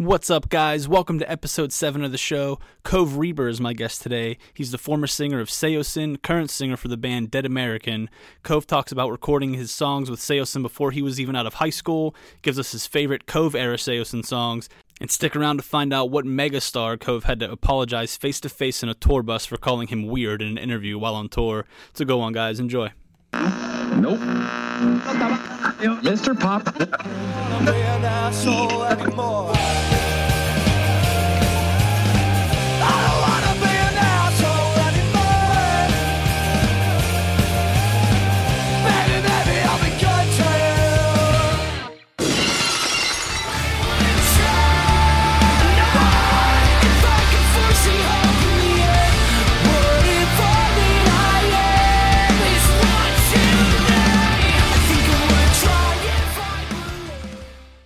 What's up, guys? Welcome to episode 7 of the show. Cove Reber is my guest today. He's the former singer of Saosin, current singer for the band Dead American. Cove talks about recording his songs with Saosin before he was even out of high school, gives us his favorite Cove era Saosin songs, and stick around to find out what megastar Cove had to apologize face to face in a tour bus for calling him weird in an interview while on tour. So go on, guys. Enjoy. Nope. Mr. Pop.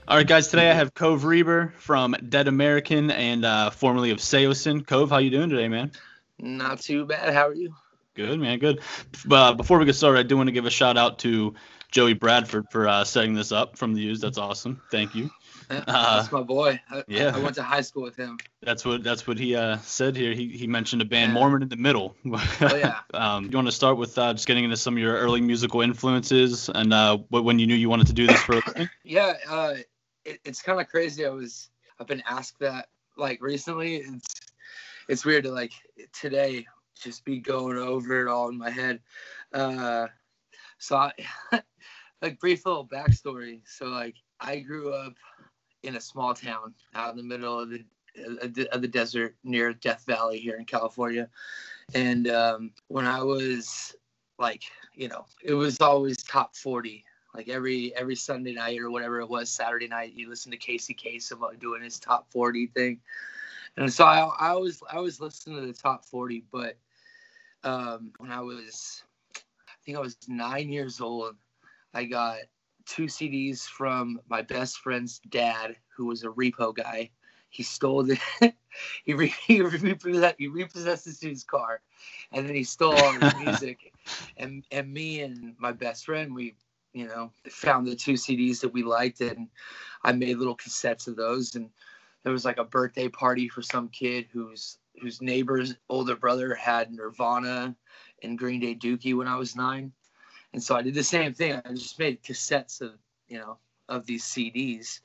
All right, guys. Today I have Cove Reber from Dead American and uh, formerly of Saosin. Cove, how you doing today, man? Not too bad. How are you? Good, man. Good. Uh, before we get started, I do want to give a shout out to Joey Bradford for uh, setting this up from the Used. That's awesome. Thank you. Uh, that's my boy. I, yeah. I went to high school with him. That's what that's what he uh, said here. He, he mentioned a band yeah. Mormon in the Middle. oh yeah. um, you want to start with uh, just getting into some of your early musical influences and uh, when you knew you wanted to do this for a living? Yeah, uh, it, it's kind of crazy. I was I've been asked that like recently. It's it's weird to like today just be going over it all in my head. Uh, so I, like brief little backstory. So like I grew up in a small town out in the middle of the of the desert near Death Valley here in California. And um, when I was like, you know, it was always top 40 like every every Sunday night or whatever it was, Saturday night, you listen to Casey Kasem doing his top 40 thing. And so I, I was I was listening to the top 40, but um, when I was I think I was nine years old, I got two CDs from my best friend's dad, who was a repo guy. He stole the he re, he, repossessed, he repossessed this dude's car, and then he stole all his music. and and me and my best friend we you know, found the two CDs that we liked and I made little cassettes of those. And there was like a birthday party for some kid whose whose neighbor's older brother had Nirvana and Green Day Dookie when I was nine. And so I did the same thing. I just made cassettes of, you know, of these CDs.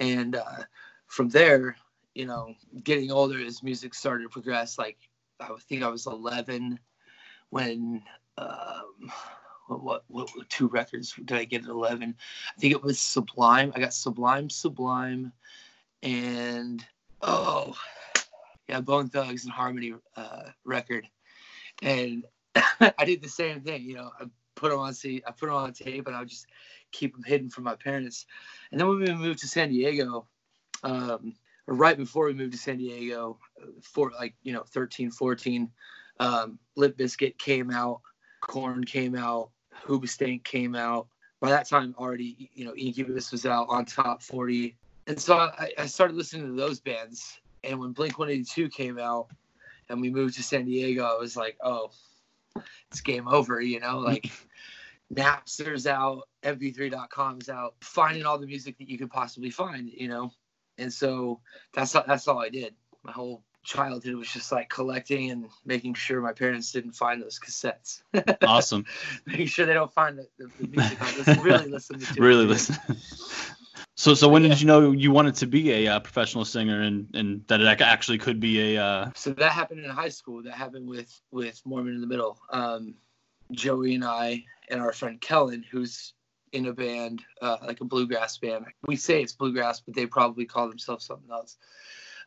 And uh, from there, you know, getting older as music started to progress, like I think I was 11 when um, what, what, what two records did I get at 11? I think it was Sublime. I got Sublime, Sublime, and oh, yeah, Bone Thugs-n-Harmony uh, record. And I did the same thing. You know, I put them on see, I put them on tape, and I would just keep them hidden from my parents. And then when we moved to San Diego, um, right before we moved to San Diego, for like you know 13, 14, um, Limp Bizkit came out, Korn came out, Hoobastank came out. By that time, already, you know, Incubus was out on top 40. And so I, I started listening to those bands. And when Blink 182 came out and we moved to San Diego, I was like, oh, it's game over, you know? Like, Napster's out, mp3.com's out, finding all the music that you could possibly find, you know? And so that's that's all I did. My whole childhood was just like collecting and making sure my parents didn't find those cassettes. awesome. making sure they don't find the, the, the music. listen, really listen to Really listen. So, so when yeah. did you know you wanted to be a uh, professional singer and, and that it actually could be a? Uh... So that happened in high school. That happened with with Mormon in the Middle. Um, Joey and I and our friend Kellen, who's in a band, uh, like a bluegrass band. We say it's bluegrass, but they probably call themselves something else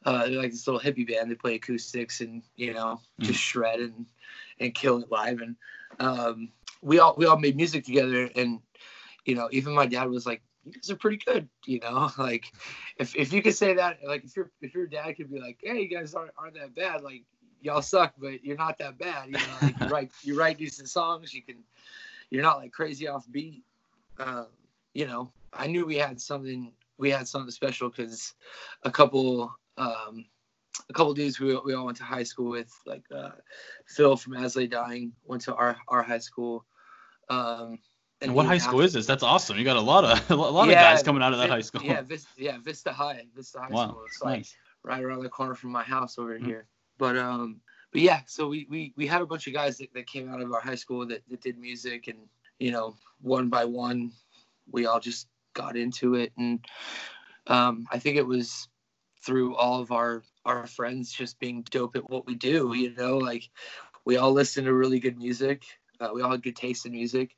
uh, they're like this little hippie band. They play acoustics and you know just mm. shred and and kill it live. And um, we all we all made music together. And you know, even my dad was like, "You guys are pretty good." You know, like if if you could say that, like if your if your dad could be like, "Hey, you guys aren't aren't that bad," like y'all suck, but you're not that bad. You know, like you write you write decent songs. You can you're not like crazy off beat. Um, you know, I knew we had something we had something special because a couple um, a couple dudes we, we all went to high school with, like uh, Phil from As Lay Dying went to our our high school. Um, And what high school after- is this? That's awesome. You got a lot of a lot of guys coming out of that high school. Yeah, Vista, yeah, Vista High, Vista High Wow, School. It's like nice. right around the corner from my house over Mhm. here. But um, but yeah, so we we we had a bunch of guys that, that came out of our high school that, that did music, and you know, one by one, we all just got into it, and um, I think it was through all of our our friends just being dope at what we do. You know, like we all listen to really good music. Uh, we all had good taste in music.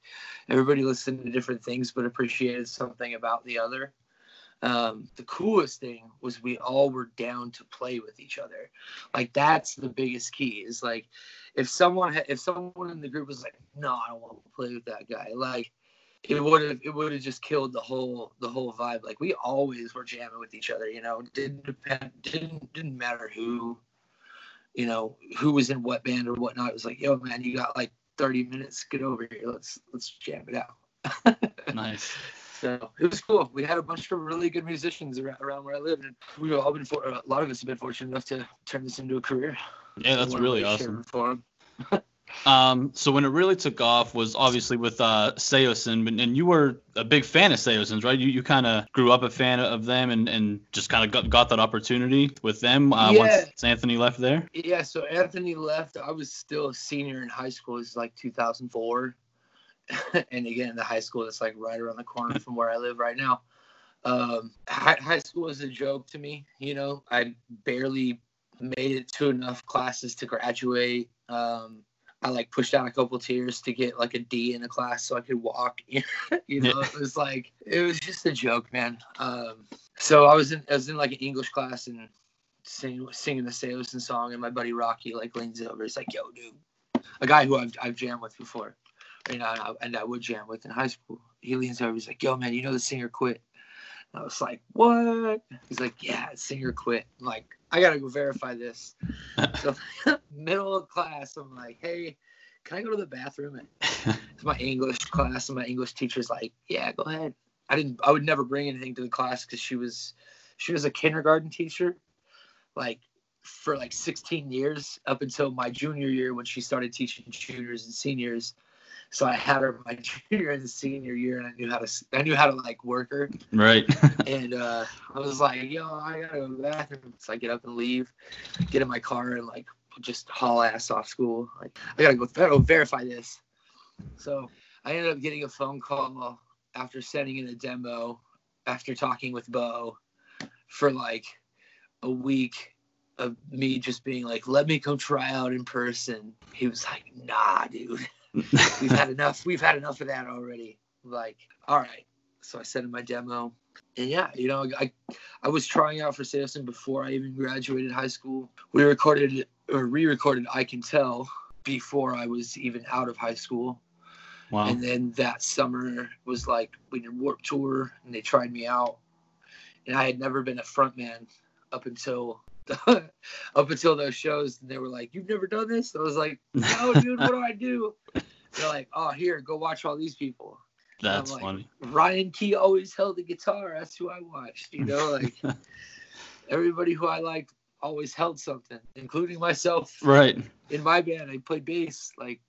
Everybody listened to different things, but appreciated something about the other. Um, the coolest thing was we all were down to play with each other. Like that's the biggest key. Is like if someone had, if someone in the group was like, "No, I don't want to play with that guy," like it would have it would have just killed the whole the whole vibe. Like we always were jamming with each other. You know, didn't depend didn't didn't matter who, you know, who was in what band or whatnot. It was like, "Yo, man, you got like 30 minutes. Get over here. Let's let's jam it out." Nice. So it was cool. We had a bunch of really good musicians around, around where I lived, and we've all been for, a lot of us have been fortunate enough to turn this into a career. Yeah, that's really awesome. or form. Um, so when it really took off was obviously with uh Saosin, and, and you were a big fan of Saosin's, right? You you kind of grew up a fan of them, and, and just kind of got, got that opportunity with them uh, Yeah. once Anthony left there. Yeah, so Anthony left. I was still a senior in high school. It was like 2004. and again, the high school that's like right around the corner from where I live right now. Um, high, high school was a joke to me. You know, I barely made it to enough classes to graduate. Um, I like pushed out a couple tears to get like a D in a class so I could walk. you know, it was like it was just a joke, man. Um, so I was in I was in like an English class and sing, singing the Saosin song, and my buddy Rocky like leans over. He's like, "Yo, dude," a guy who I've I've jammed with before, you know, and I, and I would jam with in high school. He leans over. He's like, "Yo, man, you know the singer quit." I was like, "What?" He's like, "Yeah, singer quit." I'm like, I gotta go verify this. so middle of class, I'm like, "Hey." Can I go to the bathroom? And it's my English class, and my English teacher's like, "Yeah, go ahead." I didn't. I would never bring anything to the class because she was, she was a kindergarten teacher, like for like 16 years up until my junior year when she started teaching juniors and seniors. So I had her my junior and senior year, and I knew how to. I knew how to like work her, Right. and uh, I was like, "Yo, I gotta go to the bathroom." So I get up and leave, get in my car, and like just haul ass off school. Like I gotta go, I gotta go verify this. So I ended up getting a phone call after sending in a demo, after talking with Beau, for like a week of me just being like, "Let me come try out in person." He was like, "Nah, dude." We've had enough. We've had enough of that already. Like, all right. So I sent him my demo, and yeah, you know, I I was trying out for Samson before I even graduated high school. We recorded or re-recorded "I Can Tell" before I was even out of high school, Wow. and then that summer was like we did Warp Tour, and they tried me out, and I had never been a frontman up until. up until those shows, and they were like, "You've never done this." I was like, "No, dude. What do I do?" They're like, "Oh, here, go watch all these people." That's like, funny. Ryan Key always held the guitar. That's who I watched. You know, like everybody who I liked always held something, including myself. Right. In my band, I played bass. Like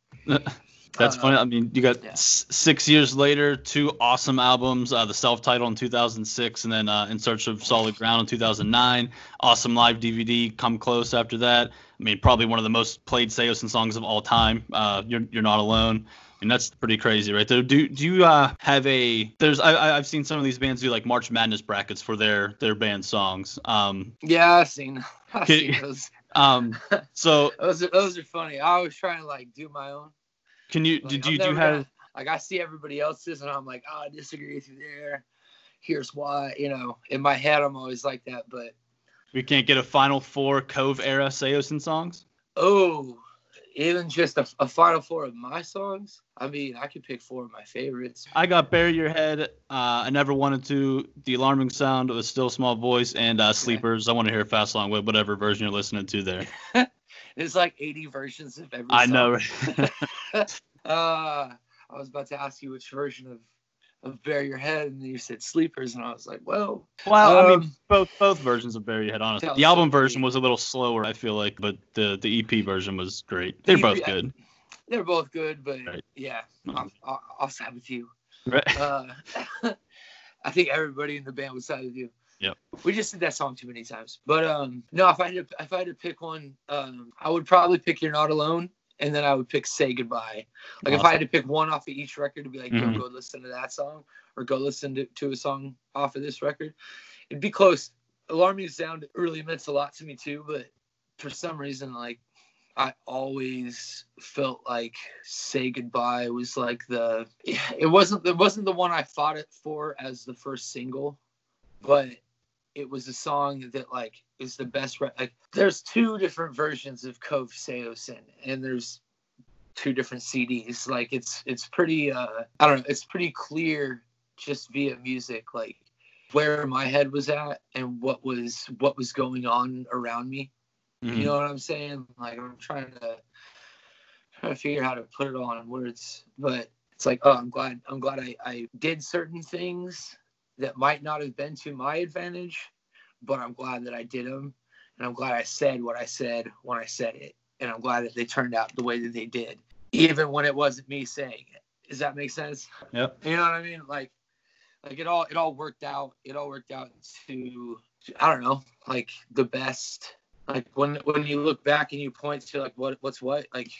That's uh, funny. I mean, you got yeah. s- six years later, two awesome albums. Uh, the self-titled in 2006, and then uh, In Search of Solid Ground in 2009. Awesome live DVD. Come close after that. I mean, probably one of the most played Saosin songs of all time. Uh, you're you're not alone. I mean, that's pretty crazy, right there. Do do you uh, have a? There's I I've seen some of these bands do like March Madness brackets for their their band songs. Um Yeah, I've seen. I've seen those. um. So Those are those are funny. I always try and like do my own. Can you Like, did you do you have? gonna- like I see everybody else's and I'm like, oh, I disagree with you there. Here's why. You know, in my head I'm always like that, but We can't get a Final Four Cove era Saosin songs. Oh, even just a, a final four of my songs. I mean, I could pick four of my favorites. I got Bury Your Head. Uh, I never wanted to. The Alarming Sound of a Still Small Voice and uh, Sleepers. I want to hear Fast Long with whatever version you're listening to there. There's like 80 versions of every. I song. know. Uh, I was about to ask you which version of of Bury Your Head, and you said Sleepers, and I was like, well, well, I mean, Um, both both versions of Bury Your Head. Honestly, the album version was a little slower. I feel like, but the the EP version was great. They're both EP good. they're both good, but Right. yeah. I'll, I'll, I'll side with you. Right. Uh, I think everybody in the band would side with you. Yep. We just did that song too many times. But um, no, if I had to, if I had to pick one, um, I would probably pick "You're Not Alone," and then I would pick "Say Goodbye." Like if I had to pick one off of each record to be like, Mhm. go listen to that song, or go listen to, to a song off of this record, it'd be close. Alarming Sound really meant a lot to me too, but for some reason, like I always felt like "Say Goodbye" was like the. It wasn't. It wasn't the one I fought it for as the first single, but it was a song that like is the best. Re- like, there's two different versions of Cove Saosin, and there's two different CDs. Like, it's it's pretty. uh I don't know. It's pretty clear just via music, like where my head was at and what was what was going on around me. Mhm. You know what I'm saying? Like I'm trying to trying to figure out how to put it all in words, but it's like, oh, I'm glad I'm glad I, I did certain things that might not have been to my advantage, but I'm glad that I did them, and I'm glad I said what I said when I said it, and I'm glad that they turned out the way that they did, even when it wasn't me saying it. Does that make sense? Yep. You know what I mean? Like, like it all it all worked out. It all worked out to I don't know, like the best. Like when when you look back and you point to like what what's what, like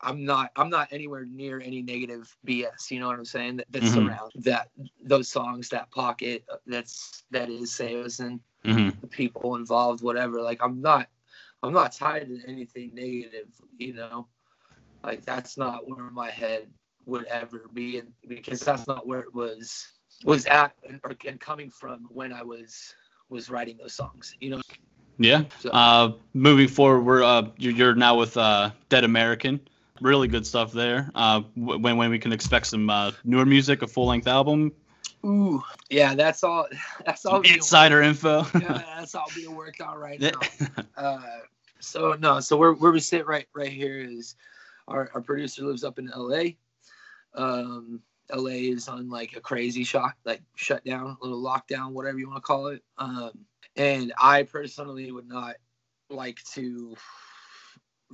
I'm not I'm not anywhere near any negative BS. You know what I'm saying? That, that's Mhm. around that those songs, that pocket, uh, that's that is Saosin Mhm. the people involved, whatever. Like I'm not I'm not tied to anything negative. You know, like that's not where my head would ever be, and because that's not where it was was at and, or, and coming from when I was was writing those songs. You know, Yeah. So- Uh, moving forward, we're uh, you're, you're now with uh, Dead American. Really good stuff there. Uh, when when we can expect some uh, newer music, a full length album, ooh, yeah, that's all. That's all. insider info. yeah, that's all being worked on right now. Uh, so no, so where where we sit right right here is our our producer lives up in L.A. Um, L.A. is on like a crazy shock, like shutdown, a little lockdown, whatever you want to call it. Um, and I personally would not like to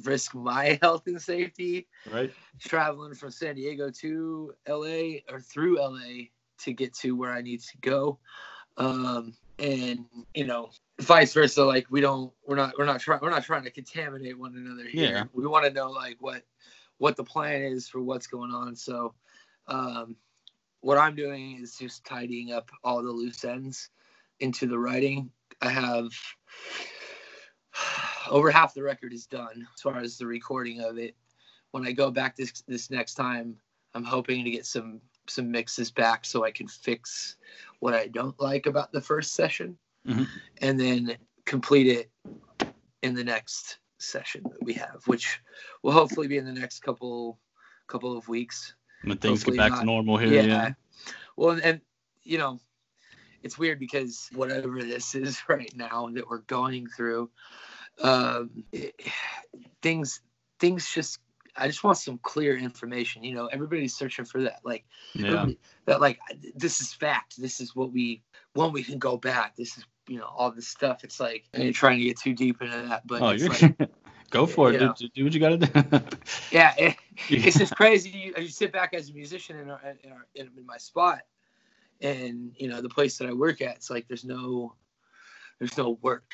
risk my health and safety right. traveling from San Diego to LA or through LA to get to where I need to go. Um, and you know, vice versa. Like we don't, we're not, we're not trying, we're not trying to contaminate one another here. Yeah. We want to know like what, what the plan is for what's going on. So, um, what I'm doing is just tidying up all the loose ends into the writing. I have over half the record is done as far as the recording of it when I go back this this next time, I'm hoping to get some some mixes back so I can fix what I don't like about the first session, Mhm. and then complete it in the next session that we have, which will hopefully be in the next couple couple of weeks. When things Hopefully get back not. to normal here. Yeah. Well, and, and you know, it's weird because whatever this is right now that we're going through, um, it- things things just. I just want some clear information. You know, everybody's searching for that. Like Yeah. that. Like this is fact. This is what we when we can go back. This is you know all this stuff. It's like ain't trying to get too deep into that, but Oh, it's you're like, go for it. Yeah. Do, what you got to do. yeah, it, it's just crazy. You, you sit back as a musician in, our, in, our, in, in my spot, and you know the place that I work at. It's like there's no, there's no work.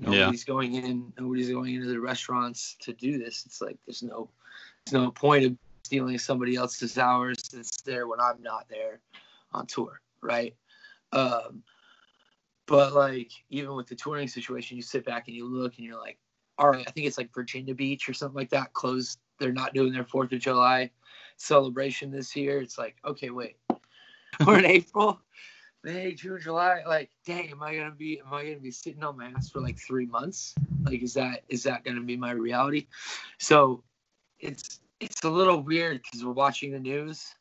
Yeah. Nobody's going in. Nobody's going into the restaurants to do this. It's like there's no, there's no point of stealing somebody else's hours that's there when I'm not there on tour, right? Um, but like even with the touring situation, you sit back and you look and you're like, all right, I think it's like Virginia Beach or something like that closed. They're not doing their Fourth of July celebration this year. It's like, okay, wait, we're in April, May, June, July. Like, dang, am I gonna be? Am I gonna be sitting on my ass for like three months? Like, is that is that gonna be my reality? So, it's it's a little weird because we're watching the news,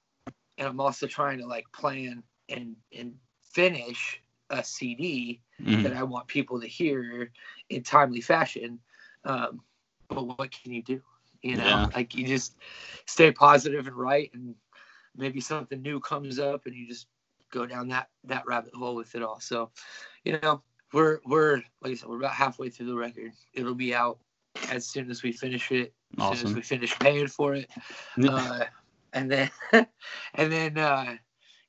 and I'm also trying to like plan and and finish a CD Mhm. that I want people to hear in timely fashion. Um, but what can you do? You know, Yeah. like you just stay positive and right, and maybe something new comes up, and you just go down that that rabbit hole with it all. So, you know, we're we're like I said, we're about halfway through the record. It'll be out as soon as we finish it. As soon as we finish paying for it uh, and then and then uh,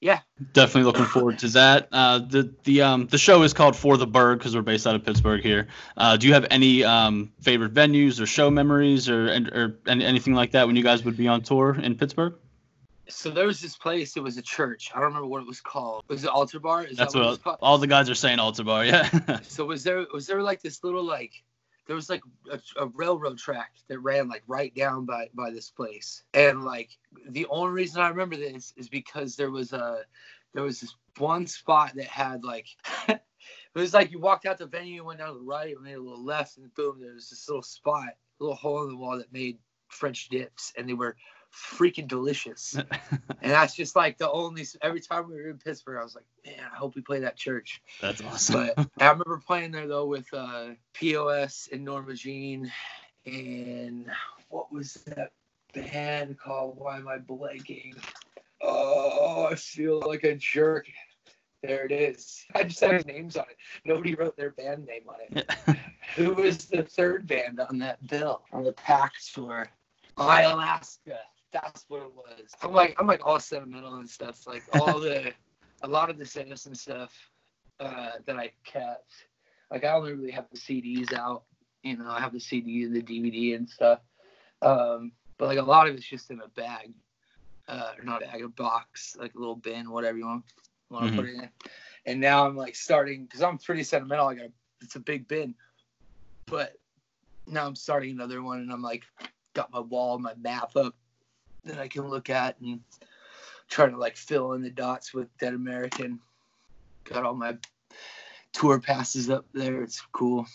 yeah, definitely looking forward to that. Uh, the the um the show is called For the Burgh because we're based out of Pittsburgh here. Uh, do you have any um favorite venues or show memories or or, or anything like that when you guys would be on tour in Pittsburgh? So there was this place. It was a church. I don't remember what it was called. Was it Altar Bar? Is That's that what, what, it was all the guys are saying. Altar Bar, yeah. So was there was there like this little like there was like a, a railroad track that ran like right down by by this place, and like the only reason I remember this is because there was a there was this one spot that had like it was like you walked out the venue, went down to the right, made a little left, and boom, there was this little spot, little hole in the wall that made French dips, and they were freaking delicious. and that's just like the only. Every time we were in Pittsburgh, I was like, man, I hope we play that church. That's awesome. But I remember playing there though with uh, POS and Norma Jean, and what was that band called? Why am I blanking? Oh, I feel like a jerk. There it is. I just have names on it. Nobody wrote their band name on it. Who was the third band on that bill on the pack tour? My Alaska. That's what it was. I'm like I'm like all sentimental and stuff. Like all the a lot of the Sanderson stuff uh, that I kept. Like I only really have the CDs out. You know, I have the CD and the DVD and stuff. Um, but like a lot of it's just in a bag, uh, or not a bag, a box, like a little bin, whatever you want want to Mhm. put it in. And now I'm like starting because I'm pretty sentimental. I got it's a big bin, but now I'm starting another one, and I'm like got my wall, my map up that I can look at and try to like fill in the dots with Dead American. Got all my tour passes up there. It's cool.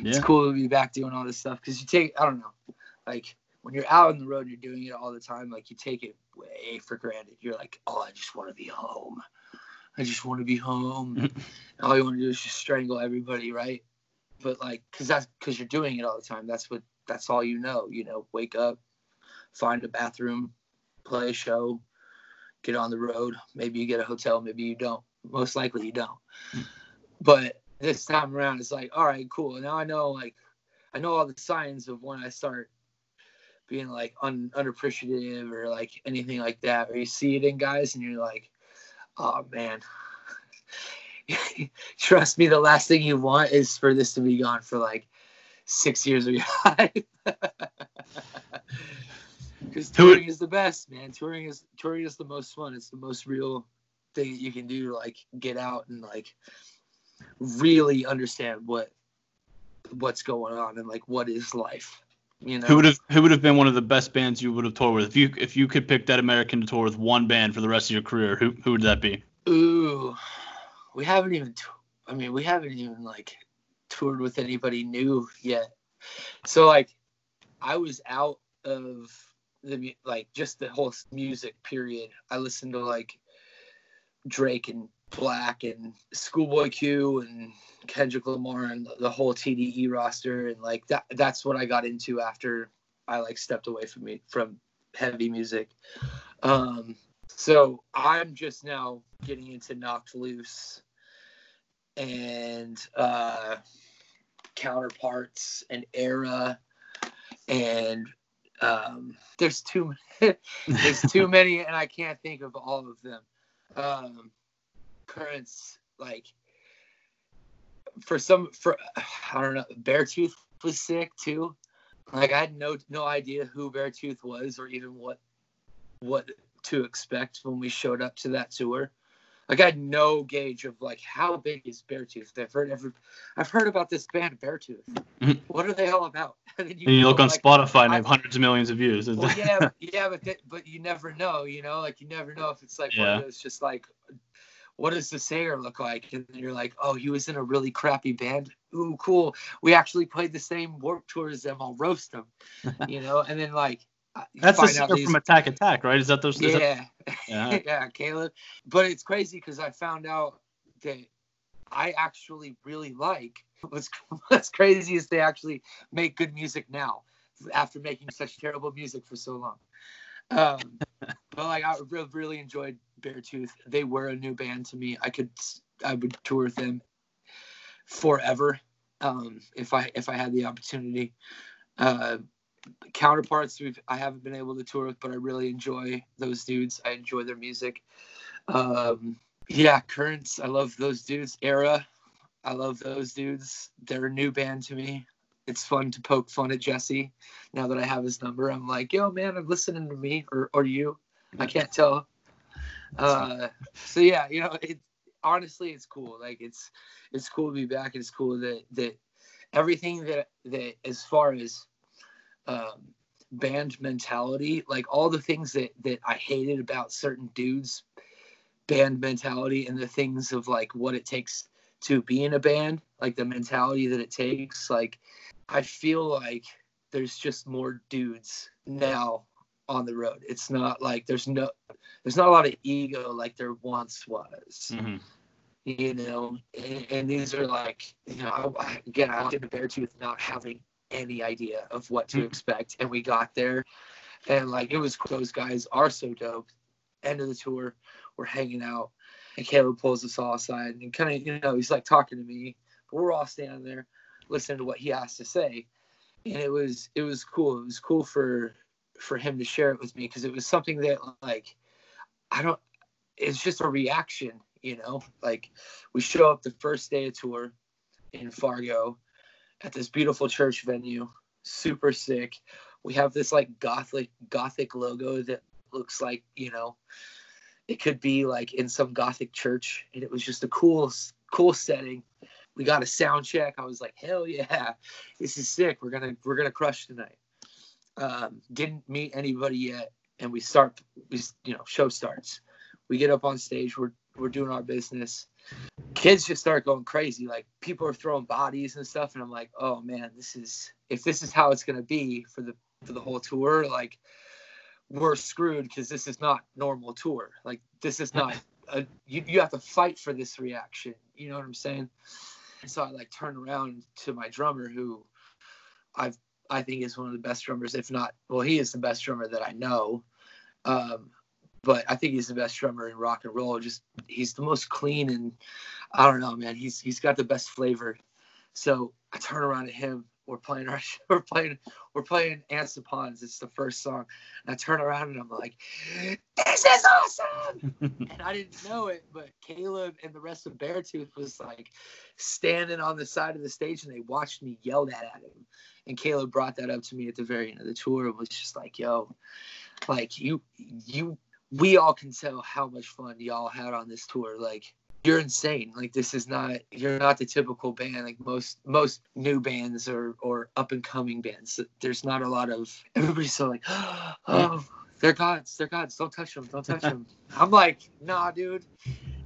It's cool to be back doing all this stuff because you take I don't know, like when you're out on the road and you're doing it all the time, like you take it way for granted. You're like, oh, I just want to be home. I just want to be home. all you want to do is just strangle everybody, right? But like, cause that's cause you're doing it all the time. That's what that's all you know. You know, wake up, find a bathroom, play a show, get on the road. Maybe you get a hotel, maybe you don't. Most likely you don't. But this time around, it's like, all right, cool. Now I know, like, I know all the signs of when I start being like un- unappreciative or like anything like that. Or you see it in guys, and you're like, oh man. Trust me, the last thing you want is for this to be gone for like six years of your life. Because touring is the best, man. Touring is touring is the most fun. It's the most real thing that you can do to like get out and like really understand what what's going on and like what is life. You know, Who would have who would have been one of the best bands you would have toured with if you if you could pick that American to tour with one band for the rest of your career? Who who would that be? Ooh, we haven't even. I mean, we haven't even like toured with anybody new yet. So like, I was out of the like just the whole music period. I listened to like Drake and Black and Schoolboy Q and Kendrick Lamar and the whole TDE roster and like that. That's what I got into after I like stepped away from me from heavy music. Um, so I'm just now getting into Knocked Loose and uh, Counterparts and ERRA and um, there's too there's too many and I can't think of all of them. Um, currents like for some for I don't know Beartooth was sick too. Like I had no no idea who Beartooth was or even what what to expect when we showed up to that tour. Like I had no gauge of like how big is Beartooth. I've heard every, I've heard about this band Beartooth. Mhm. What are they all about? And then And you look on like, Spotify and they have hundreds of millions of views. well, yeah, yeah, but th- but you never know, you know, like you never know if it's like one of those just like, what does the singer look like? And then you're like, oh, he was in a really crappy band. Ooh, cool. We actually played the same Warp Tour as them. I'll roast them, you know. And then like, you That's find singer these- from Attack Attack, right? Is that those? is that- yeah, yeah. yeah, Caleb. But it's crazy because I found out that I actually really like. What's what's crazy is they actually make good music now after making such terrible music for so long. Um, but like I re- really enjoyed Beartooth. They were a new band to me. I could I would tour with them forever um, if I if I had the opportunity. Uh, counterparts we've I haven't been able to tour with, but I really enjoy those dudes. I enjoy their music. Um, yeah, Currents. I love those dudes. ERRA. I love those dudes. They're a new band to me. It's fun to poke fun at Jesse. Now that I have his number, I'm like, yo, man, I'm listening to me or, or you. I can't tell. Uh, so yeah, you know, it honestly, it's cool. Like it's it's cool to be back. It's cool that that everything that that as far as um, band mentality, like all the things that that I hated about certain dudes band mentality and the things of like what it takes to be in a band, like the mentality that it takes. Like, I feel like there's just more dudes now on the road. It's not like there's no, there's not a lot of ego like there once was. Mm-hmm. You know, and, and, these are like, you know, I, again, I did a Beartooth not having any idea of what to mm-hmm. expect, and we got there, and like it was those guys are so dope. End of the tour, we're hanging out, and Caleb pulls us all aside and kind of, you know, he's like talking to me, but we're all standing there listening to what he has to say, and it was it was cool. It was cool for for him to share it with me because it was something that like I don't. It's just a reaction, you know. Like we show up the first day of tour in Fargo at this beautiful church venue, super sick. We have this like gothic gothic logo that looks like you know it could be like in some gothic church and it was just a cool cool setting. We got a sound check. I was like hell yeah. This is sick. We're gonna we're gonna crush tonight. Um, didn't meet anybody yet and we start we you know show starts. We get up on stage. We're we're doing our business kids just start going crazy like people are throwing bodies and stuff and i'm like oh man this is if this is how it's gonna be for the for the whole tour like we're screwed because this is not normal tour. Like this is not a you, you have to fight for this reaction. You know what I'm saying? So I like turn around to my drummer who I've I think is one of the best drummers, if not well, he is the best drummer that I know. Um, but I think he's the best drummer in rock and roll. Just he's the most clean and I don't know, man. He's he's got the best flavor. So I turn around to him we're playing our we're playing we're playing Ants Ponds. It's the first song. And I turn around and I'm like, This is awesome. and I didn't know it, but Caleb and the rest of Beartooth was like standing on the side of the stage and they watched me yell that at him. And Caleb brought that up to me at the very end of the tour and was just like, yo, like you you we all can tell how much fun y'all had on this tour. Like you're insane. Like this is not you're not the typical band like most most new bands or or up and coming bands. There's not a lot of everybody's so like oh they're gods they're gods don't touch them don't touch them. I'm like nah dude.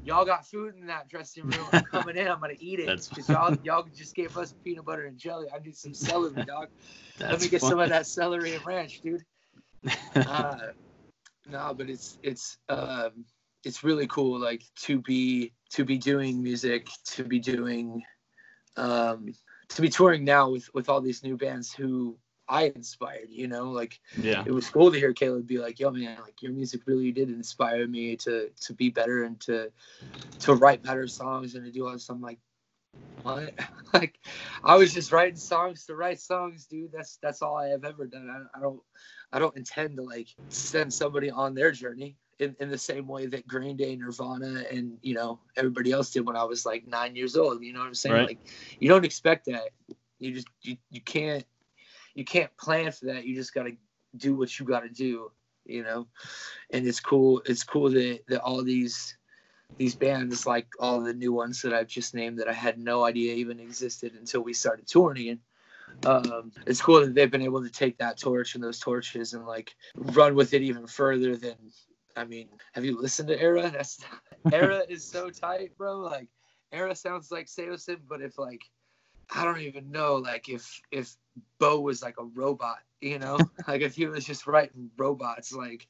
Y'all got food in that dressing room. I'm coming in. I'm gonna eat it because y'all y'all just gave us peanut butter and jelly. I need some celery, dog. Let me get funny. some of that celery and ranch, dude. Uh, no, but it's it's um, it's really cool like to be to be doing music to be doing um to be touring now with with all these new bands who I inspired, you know, like yeah, it was cool to hear Caleb be like, "Yo, man, like your music really did inspire me to to be better and to to write better songs and to do all this." I'm like, what? like, I was just writing songs to write songs, dude. That's that's all I have ever done. I, I don't I don't intend to like send somebody on their journey in, in the same way that Green Day, Nirvana, and you know everybody else did when I was like nine years old. You know what I'm saying? Right. Like you don't expect that. You just you, you can't you can't plan for that. You just gotta do what you gotta do. You know, and it's cool. It's cool that that all these these bands like all the new ones that I've just named that I had no idea even existed until we started touring and um, it's cool that they've been able to take that torch and those torches and like run with it even further than I mean, have you listened to ERRA? That's ERRA is so tight, bro. Like ERRA sounds like Saosin, but if like I don't even know, like if if Beau was like a robot, you know, like if he was just writing robots, like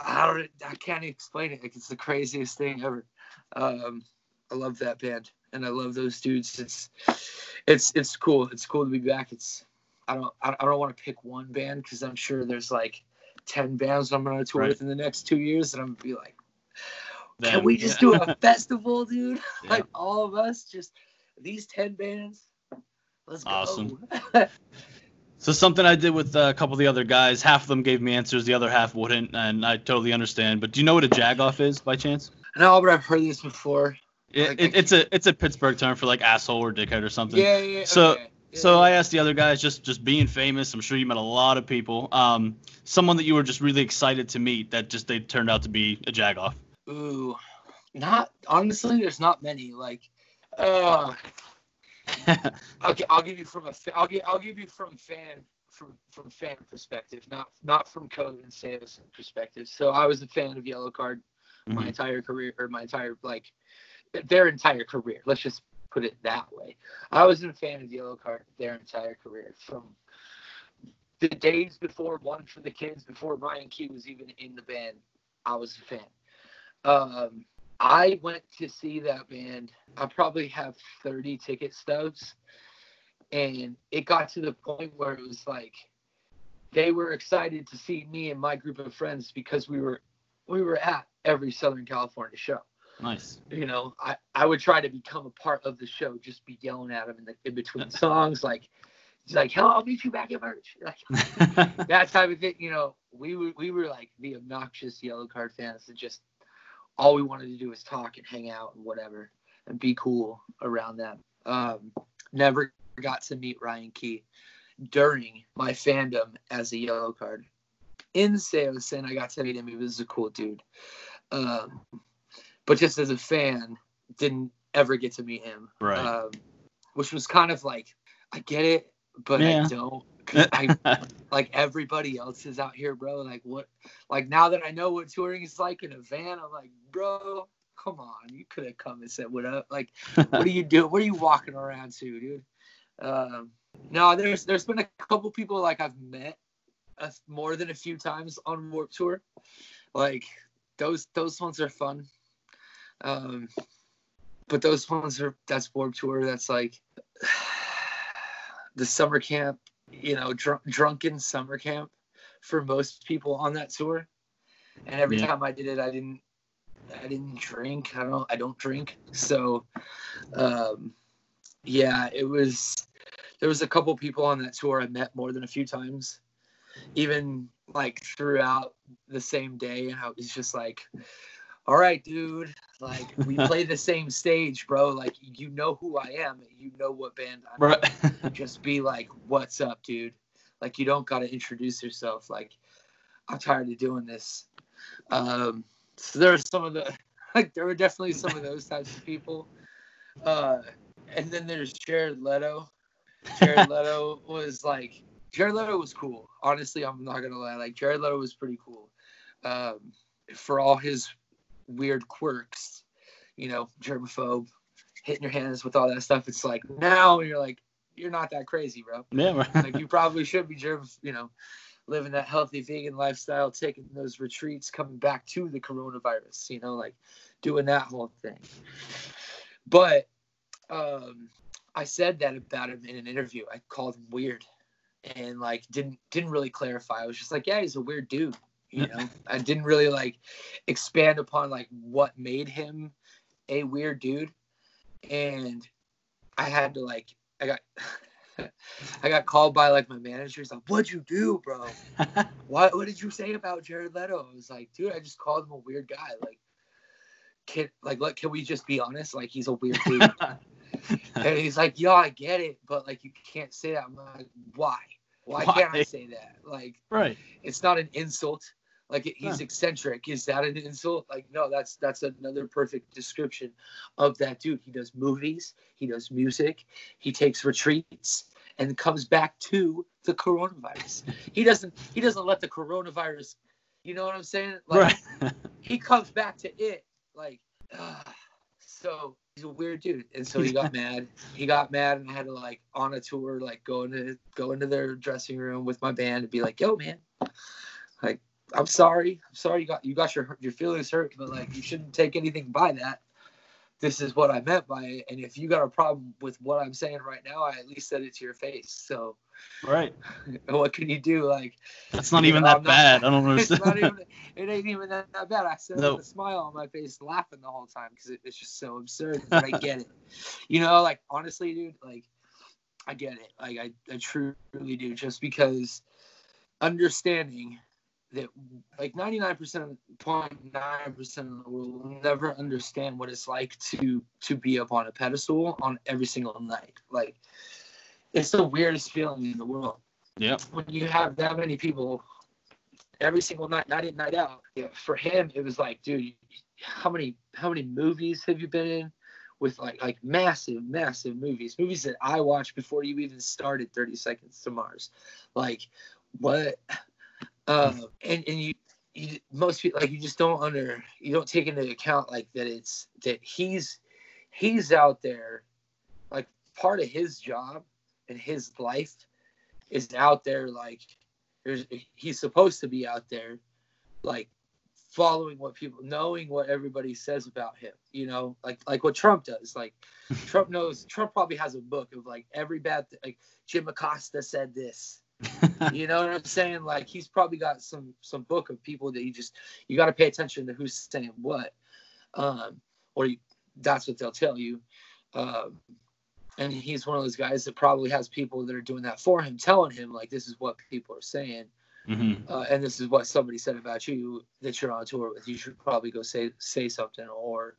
I don't, I can't explain it. Like it's the craziest thing ever. Um, I love that band, and I love those dudes. It's it's it's cool. It's cool to be back. It's I don't I don't want to pick one band because I'm sure there's like ten bands I'm gonna tour right. with in the next two years, and I'm gonna be like, Them, can we just yeah. do a festival, dude? Yeah. Like all of us, just these ten bands. Let's go. Awesome. So something I did with uh, a couple of the other guys, half of them gave me answers, the other half wouldn't, and I totally understand. But do you know what a jagoff is by chance? No, but I've heard this before. It, Like, it, it's a it's a Pittsburgh term for like asshole or dickhead or something. Yeah, yeah. yeah, So- okay. Yeah, So yeah. I asked the other guys, just just being famous. I'm sure you met a lot of people. Um, someone that you were just really excited to meet that just they turned out to be a jagoff. Ooh, not honestly. There's not many. Like, uh, okay, I'll give you from a. I'll give. I'll give you from fan from from fan perspective, not not from Code and Sales perspective. So I was a fan of Yellowcard my Mhm. entire career, or my entire like their entire career. Let's just put it that way. I was a fan of Yellowcard their entire career from the days before One for the Kids, before Ryan Key was even in the band. I was a fan. Um, I went to see that band. I probably have 30 ticket stubs. And it got to the point where it was like they were excited to see me and my group of friends because we were we were at every Southern California show. Nice. You know, I, I would try to become a part of the show, just be yelling at them in, the, in between songs, like, it's like, hell, I'll meet you back at merch. Like, that type of thing. You know, we were we were like the obnoxious Yellowcard fans that just all we wanted to do was talk and hang out and whatever and be cool around them. Um, never got to meet Ryan Key during my fandom as a Yellowcard. In Saosin, I got to meet him. He was a cool dude. Um, but just as a fan, didn't ever get to meet him. Right. Um, which was kind of like, I get it, but Yeah. I don't. I like everybody else is out here, bro. Like what? Like now that I know what touring is like in a van, I'm like, bro, come on, you could have come and said what up. Like, what are you doing? What are you walking around to, dude? Um, no, there's there's been a couple people like I've met uh, more than a few times on Warp Tour. Like those those ones are fun. Um, but those ones are that's Warp Tour. That's like the summer camp, you know, dr- drunken summer camp for most people on that tour. And every Yeah. time I did it, I didn't, I didn't drink. I don't, I don't drink. So, um, yeah, it was. There was a couple people on that tour I met more than a few times, even like throughout the same day. And I was just like, all right, dude. Like we play the same stage, bro. Like you know who I am. You know what band I'm right. just be like, "What's up, dude?" Like you don't got to introduce yourself. Like I'm tired of doing this. Um, so there are some of the like there were definitely some of those types of people. Uh, and then there's Jared Leto. Jared Leto was like Jared Leto was cool. Honestly, I'm not gonna lie. Like Jared Leto was pretty cool. Um, for all his weird quirks, you know, germaphobe, hitting your hands with all that stuff. It's like now you're like you're not that crazy, bro. yeah. Like you probably should be germ, you know, living that healthy vegan lifestyle, taking those retreats, coming back to the coronavirus, you know, like doing that whole thing. But um, I said that about him in an interview. I called him weird, and like didn't didn't really clarify. I was just like, yeah, he's a weird dude. You know, I didn't really like expand upon like what made him a weird dude, and I had to like I got. I got called by like my manager. He's like, "What'd you do, bro? What What did you say about Jared Leto?" I was like, "Dude, I just called him a weird guy. Like, can like, look, can we just be honest? Like, he's a weird dude." and he's like, "Yo, I get it, but like, you can't say that." I'm like, "Why? Why, can't I say that? Like, right. it's not an insult. Like he's Yeah. eccentric. Is that an insult? Like no, that's that's another perfect description of that dude. He does movies, he does music, he takes retreats, and comes back to the coronavirus. He doesn't he doesn't let the coronavirus. You know what I'm saying? Like right. he comes back to it. Like ah. so he's a weird dude, and so he got mad. He got mad, and I had to like on a tour, like go into go into their dressing room with my band and be like, "Yo, man, like I'm sorry, I'm sorry you got you got your your feelings hurt, but like you shouldn't take anything by that. This is what I meant by it, and if you got a problem with what I'm saying right now, I at least said it to your face. So Right. what can you do? Like That's not even know, that I'm not- bad. I don't it's not understand. even it ain't even that, that bad. I said it with a smile on my face, laughing the whole time because it, it's just so absurd. But I get it. You know, like honestly, dude, like I get it. Like I, I truly do. Just because understanding that like 99% 0.9% of the world will never understand what it's like to to be up on a pedestal on every single night. Like it's the weirdest feeling in the world. Yep. when you have that many people every single night night in night out for him it was like dude how many how many movies have you been in with like like massive massive movies movies that i watched before you even started 30 seconds to mars? Like what um and and you you most people like you just don't under you don't take into account like that it's that he's he's out there like part of his job and his life is out there like there's he's supposed to be out there like following what people knowing what everybody says about him you know? Like like what trump does like trump knows trump probably has a book of like every bad th- like jim acosta said this you know what i'm saying? Like he's probably got some some book of people that you just you got to pay attention to who's saying what um or you, that's what they'll tell you. Um and he's one of those guys that probably has people that are doing that for him telling him like this is what people are saying. Hmm uh, and this is what somebody said about you that you're on tour with. You should probably go say say something or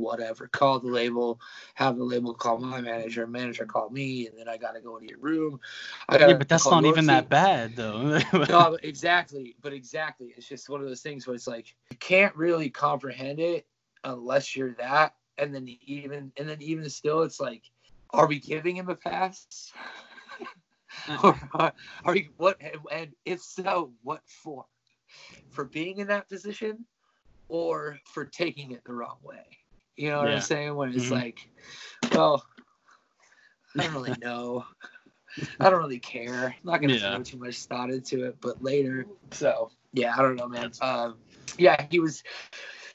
whatever. Call the label, have the label call my manager, manager call me, and then I gotta go into your room. I Yeah, but that's not even team. that bad though. no, exactly. But exactly, it's just one of those things where it's like you can't really comprehend it unless you're that, and then even and then even still, it's like, are we giving him a pass? Uh. or are, are you what? And, and if so, what for? For being in that position, or for taking it the wrong way? You know what Yeah. I'm saying? When it's Mhm. like, well, I don't really know. I don't really care. I'm not gonna Yeah. throw too much thought into it, but later. So yeah, I don't know, man. Um, yeah, he was.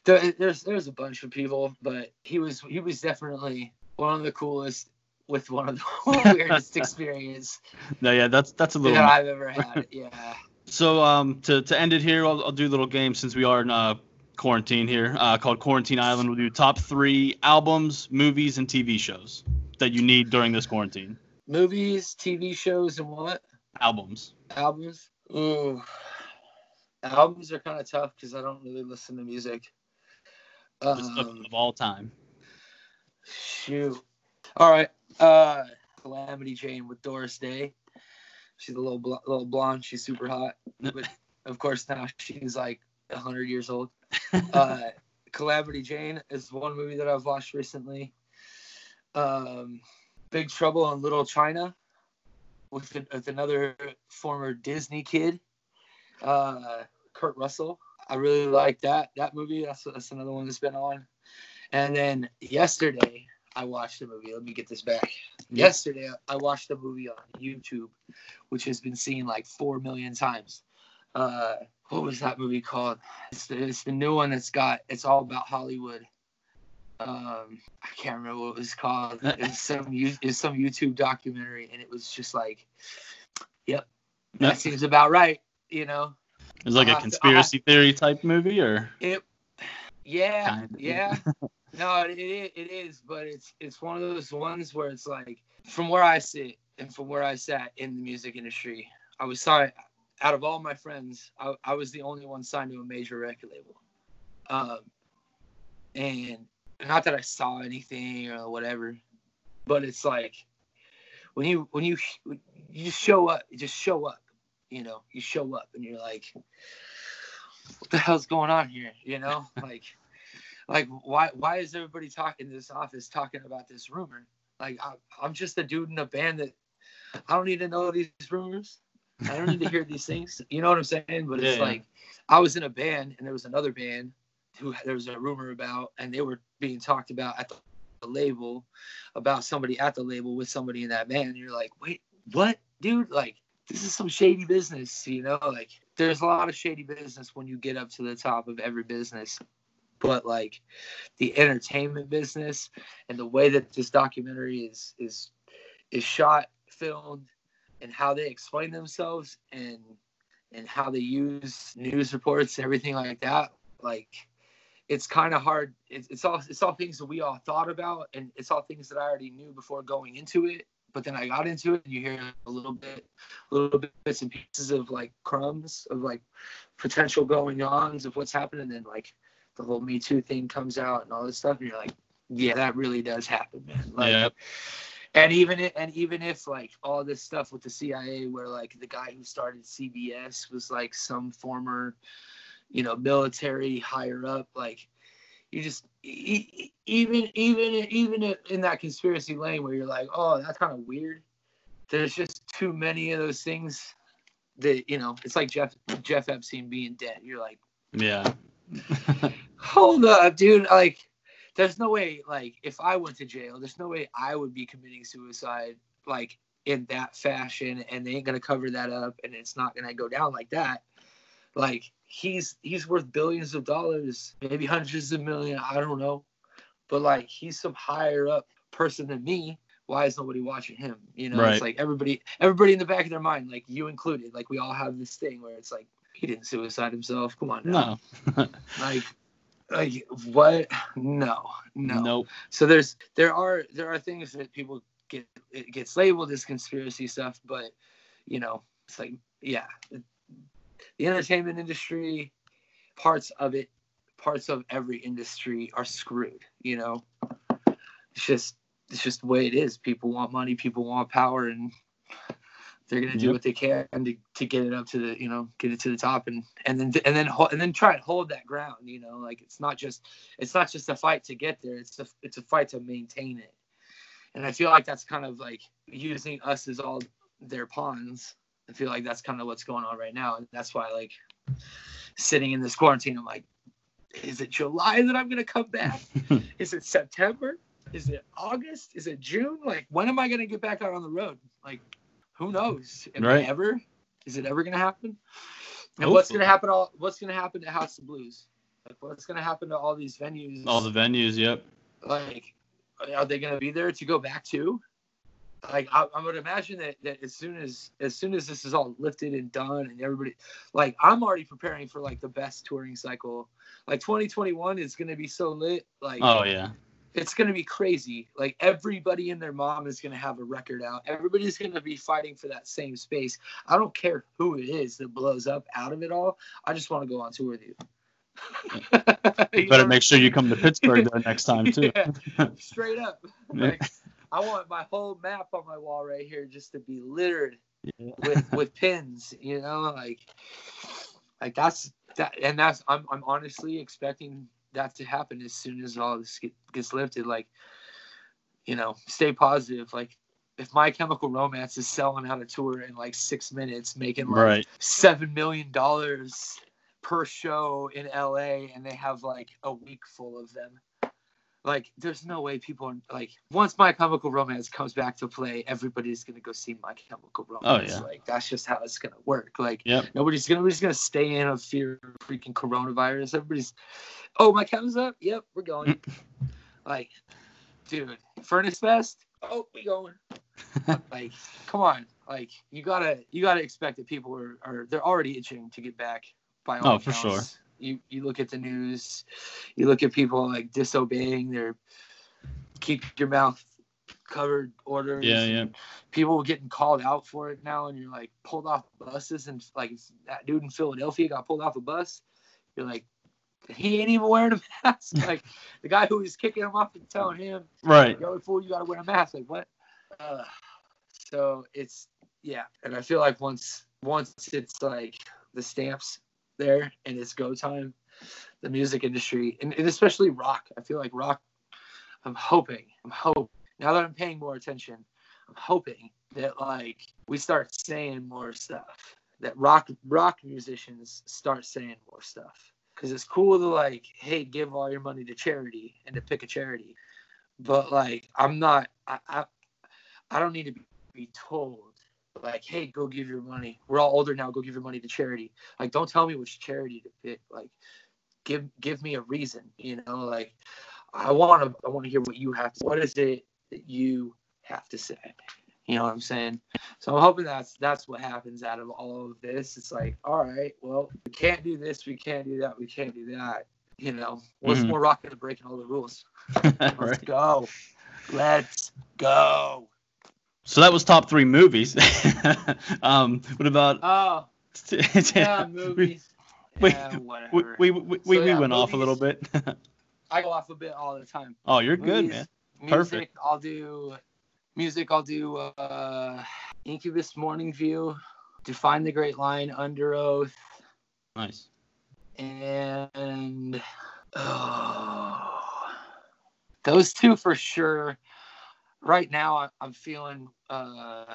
There, there's there's a bunch of people, but he was he was definitely one of the coolest with one of the weirdest experience no, yeah, that's that's a little. that I've ever had. Yeah. So um, to, to end it here, I'll, I'll do a little game since we are in uh, quarantine here, uh, called Quarantine Island. We'll do top three albums, movies, and TV shows that you need during this quarantine. Movies, TV shows, and what Albums. albums? Ooh, albums are kind of tough because I don't really listen to music. Of, Um, of all time. Shoot. All right. Uh, Calamity Jane with Doris Day. She's a little bl- little blonde. She's super hot. But of course now she's like hundred years old. Uh, Calamity Jane is one movie that I've watched recently. Um, Big Trouble in Little China with, with another former Disney kid, uh, Kurt Russell. I really like that that movie. That's that's another one that's been on. And then yesterday I watched a movie. Let me get this back. Yesterday I watched a movie on YouTube, which has been seen like four million times. Uh, what was that movie called? It's the, it's the new one that's got. It's all about Hollywood. Um, I can't remember what it was called. It's some it's some YouTube documentary, and it was just like, yep, that Yep. seems about right. You know, It's like I'll a have to- conspiracy theory type movie, or it. Yeah, Kinda. yeah. No, it, it it is, but it's it's one of those ones where it's like from where I sit and from where I sat in the music industry, I was sorry. Out of all my friends, I, I was the only one signed to a major record label. Um, and not that I saw anything or whatever, but it's like when you when you you just show up, you just show up. You know, you show up and you're like, what the hell's going on here? You know, like, like why why is everybody talking in this office talking about this rumor? Like I, I'm just a dude in a band that I don't need to know these rumors. I don't need to hear these things. You know what I'm saying? But it's Yeah. like I was in a band and there was another band who there was a rumor about, and they were being talked about at the label about somebody at the label with somebody in that band. And you're like, wait, what, dude? Like this is some shady business, you know? Like there's a lot of shady business when you get up to the top of every business. But like the entertainment business and the way that this documentary is is is shot, filmed, and how they explain themselves and and how they use news reports, everything like that, like it's kind of hard. It's, it's all it's all things that we all thought about, and it's all things that I already knew before going into it. But then I got into it, and you hear a little bit, little bit bits and pieces of like crumbs of like potential going ons of what's happening, and then like the whole Me Too thing comes out and all this stuff, and you're like, yeah, that really does happen, man. Like, Yep. And even if, and even if like all this stuff with the CIA, where like the guy who started CBS was like some former, you know, military higher up, like you just even even even in that conspiracy lane where you're like, oh, that's kind of weird. There's just too many of those things that you know. It's like Jeff Jeff Epstein being dead. You're like, Yeah. hold up, dude. Like, there's no way. Like, if I went to jail, there's no way I would be committing suicide like in that fashion, and they ain't gonna cover that up, and it's not gonna go down like that. Like, he's he's worth billions of dollars, maybe hundreds of million. I don't know, but like, he's some higher up person than me. Why is nobody watching him? You know, Right. it's like everybody, everybody in the back of their mind, like you included, like we all have this thing where it's like he didn't suicide himself. Come on, now No. like like what? No no. Nope. so there's there are there are things that people get it gets labeled as conspiracy stuff but you know it's like yeah. The entertainment industry parts of it parts of every industry are screwed you know? It's just it's just the way it is. People want money people want power and they're gonna do Yep. what they can to, to get it up to the you know get it to the top and and then and then and then try and hold that ground you know like it's not just it's not just a fight to get there it's a it's a fight to maintain it. And i feel like that's kind of like using us as all their pawns. I feel like that's kind of what's going on right now and that's why like sitting in this quarantine i'm like is it july that i'm gonna come back? Is it september? Is it august? Is it june? Like when am i gonna get back out on the road? Like who knows Am I Right. ever is it ever gonna happen and what's gonna happen all what's gonna happen to house of blues like what's gonna happen to all these venues All the venues. Yep. like are they going to be there to go back to like I, I would imagine that, that as soon as as soon as this is all lifted and done and everybody like i'm already preparing for like the best touring cycle like 2021 is going to be so lit like Oh yeah. It's going to be crazy like everybody and their mom is going to have a record out everybody's going to be fighting for that same space i don't care who it is that blows up out of it all i just want to go on tour with you You Better make sure you come to Pittsburgh though next time too. Yeah, straight up. Like, I want my whole map on my wall right here just to be littered Yeah. with with pins. You know, like like that's that, and that's I'm I'm honestly expecting that to happen as soon as all this get, gets lifted. Like, you know, stay positive. Like, if My Chemical Romance is selling out a tour in like six minutes, making like Right. seven million dollars per show in LA and they have like a week full of them. Like there's no way people are like once My Chemical Romance comes back to play, everybody's gonna go see My Chemical oh, Romance. Oh, yeah. Like that's just how it's gonna work. Like Yep. nobody's gonna nobody's gonna stay in of fear of freaking coronavirus. Everybody's oh my chem's up? Yep, we're going. Mm. like, dude, Furnace Fest? Oh, we going like come on like you gotta you gotta expect that people are, are they're already itching to get back by oh, all Oh, for sure. You you look at the news you look at people like disobeying their keep your mouth covered orders. Yeah, yeah. people getting called out for it now and you're like pulled off buses and like that dude in philadelphia got pulled off a bus. You're like he ain't even wearing a mask. Like the guy who was kicking him off and telling him Right. yo fool you gotta wear a mask. Like what? Uh, so it's yeah. And i feel like once once it's like the stamps there and it's go time the music industry and, and especially rock. I feel like rock i'm hoping i'm hoping now that i'm paying more attention i'm hoping that like we start saying more stuff that rock rock musicians start saying more stuff. Because it's cool to like hey give all your money to charity and to pick a charity but like i'm not i i, I don't need to be told like hey go give your money. We're all older now. Go give your money to charity. Like don't tell me which charity to pick. Like give give me a reason you know? Like i want to i want to hear what you have to what is it that you have to say? You know what i'm saying? So i'm hoping that's that's what happens out of all of this. It's like all right well we can't do this we can't do that we can't do that you know? What's Mhm. more rock than breaking all the rules? Let's right. go. Let's go So that was top three movies. um, what about oh yeah movies We- eh, We we we, we, So, we yeah, went off a little bit. I go off a bit all the time. oh, you're good, Movies, man. Music, Perfect. I'll do music. I'll do uh, Incubus, Morning View, Define the Great Line, Underoath, Nice. and oh, those two for sure. Right now, I'm feeling uh,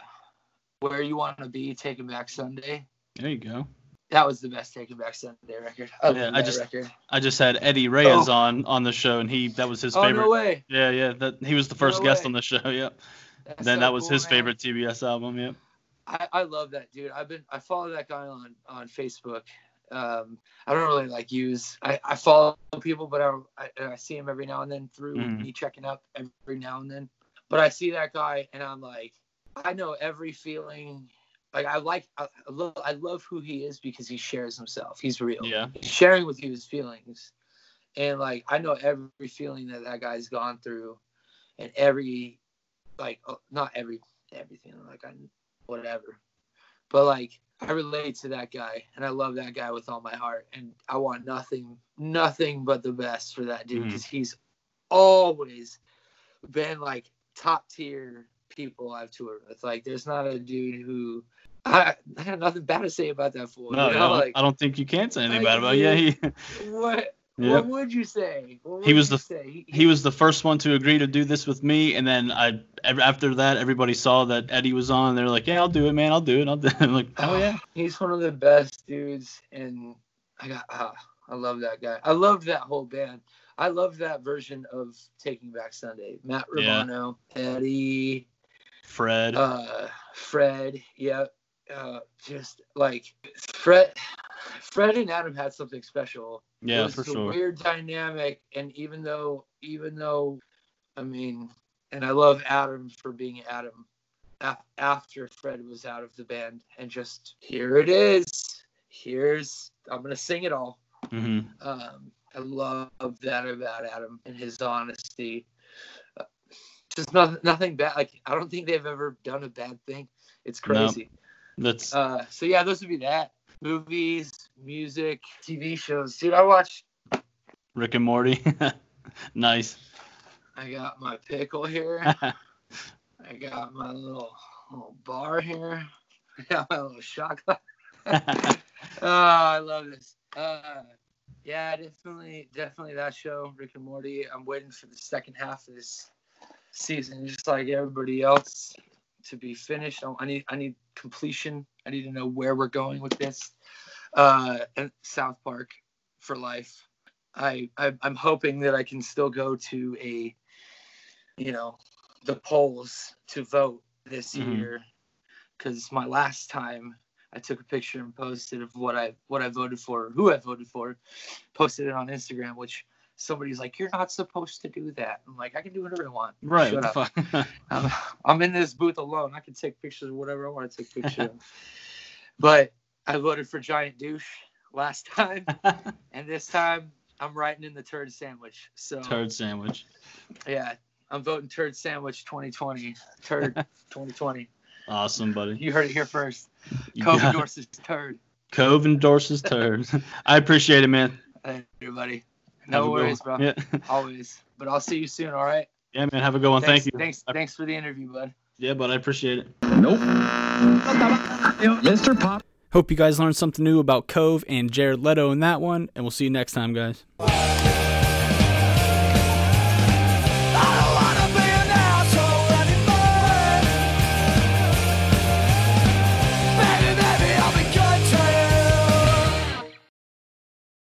where you want to be. Taking Back Sunday. There you go. That was the best Taking Back Sunday record. I Yeah, I just- record. I just had Eddie Reyes Oh. on on the show, and he that was his Oh favorite. no way! Yeah, yeah. That he was the first No guest way. on the show. Yep. That's then so that was cool, his man. favorite TBS album. Yep. I, I love that dude. I've been I follow that guy on on Facebook. Um, I don't really like use I, I follow people, but I, I I see him every now and then through Mhm. me checking up every now and then. But I see that guy and I'm like, I know every feeling. Like I like I, love I love who he is because he shares himself. He's real. Yeah. He's sharing with you his feelings, and like I know every feeling that that guy's gone through, and every like oh, not every everything like I whatever. But like I relate to that guy and I love that guy with all my heart and I want nothing nothing but the best for that dude mm-hmm. because he's always been like top tier people I've toured with. Like there's not a dude who I, I have nothing bad to say about that fool. No, you no, like I don't think you can say anything like, bad about. Yeah, he what Yep. what would you say? What He was the- say? he was the first one to agree to do this with me, and then I after that everybody saw that Eddie was on. They're like, "Yeah, I'll do it, man. I'll do it. I'll do it." I'm like, "Oh yeah." He's one of the best dudes, and I got ah, I love that guy. I love that whole band. I love that version of Taking Back Sunday. Matt Yeah. Rubano, Eddie, Fred. uh, Fred. Yeah, uh, just like Fred. Fred and Adam had something special. Yeah, it yeah, was for a sure. weird dynamic, and even though, even though, I mean, and I love Adam for being Adam. After Fred was out of the band, and just here it is. Here's I'm gonna sing it all. hmm Um, I love that about Adam and his honesty. Uh, just nothing, nothing bad. Like I don't think they've ever done a bad thing. It's No. crazy. That's Uh, so yeah, those would be that. Movies, music, TV shows. Dude, I watch Rick and Morty. nice. I got my pickle here. I got my little little bar here. I got my little shot glass. oh, I love this. Uh, yeah, definitely, definitely that show, Rick and Morty. I'm waiting for the second half of this season, just like everybody else, to be finished. I need, I need completion. I need to know where we're going with this. Uh, and South Park for life. I, I I'm hoping that I can still go to a, you know, the polls to vote this Mhm. year, because my last time I took a picture and posted of what I what I voted for, who I voted for, posted it on Instagram, which somebody's like, "You're not supposed to do that." I'm like, "I can do whatever I want." right. Shut fuck? I'm, I'm in this booth alone. I can take pictures of whatever I want to take pictures of. But I voted for Giant Douche last time, and this time I'm writing in the turd sandwich. So Turd sandwich. yeah, I'm voting turd sandwich 2020. Turd 2020. Awesome, buddy. You heard it here first. Cove endorses turd. Cove endorses turd. I appreciate it, man. Hey, everybody. Have a No worries, bro. Yeah. Always. But I'll see you soon. All right. yeah, man. Have a good one. thanks, Thank you. Thanks. I- Thanks for the interview, bud. Yeah, but I appreciate it. Nope. Mr. Pop. Hope you guys learned something new about Cove and Jared Leto in that one, and we'll see you next time, guys.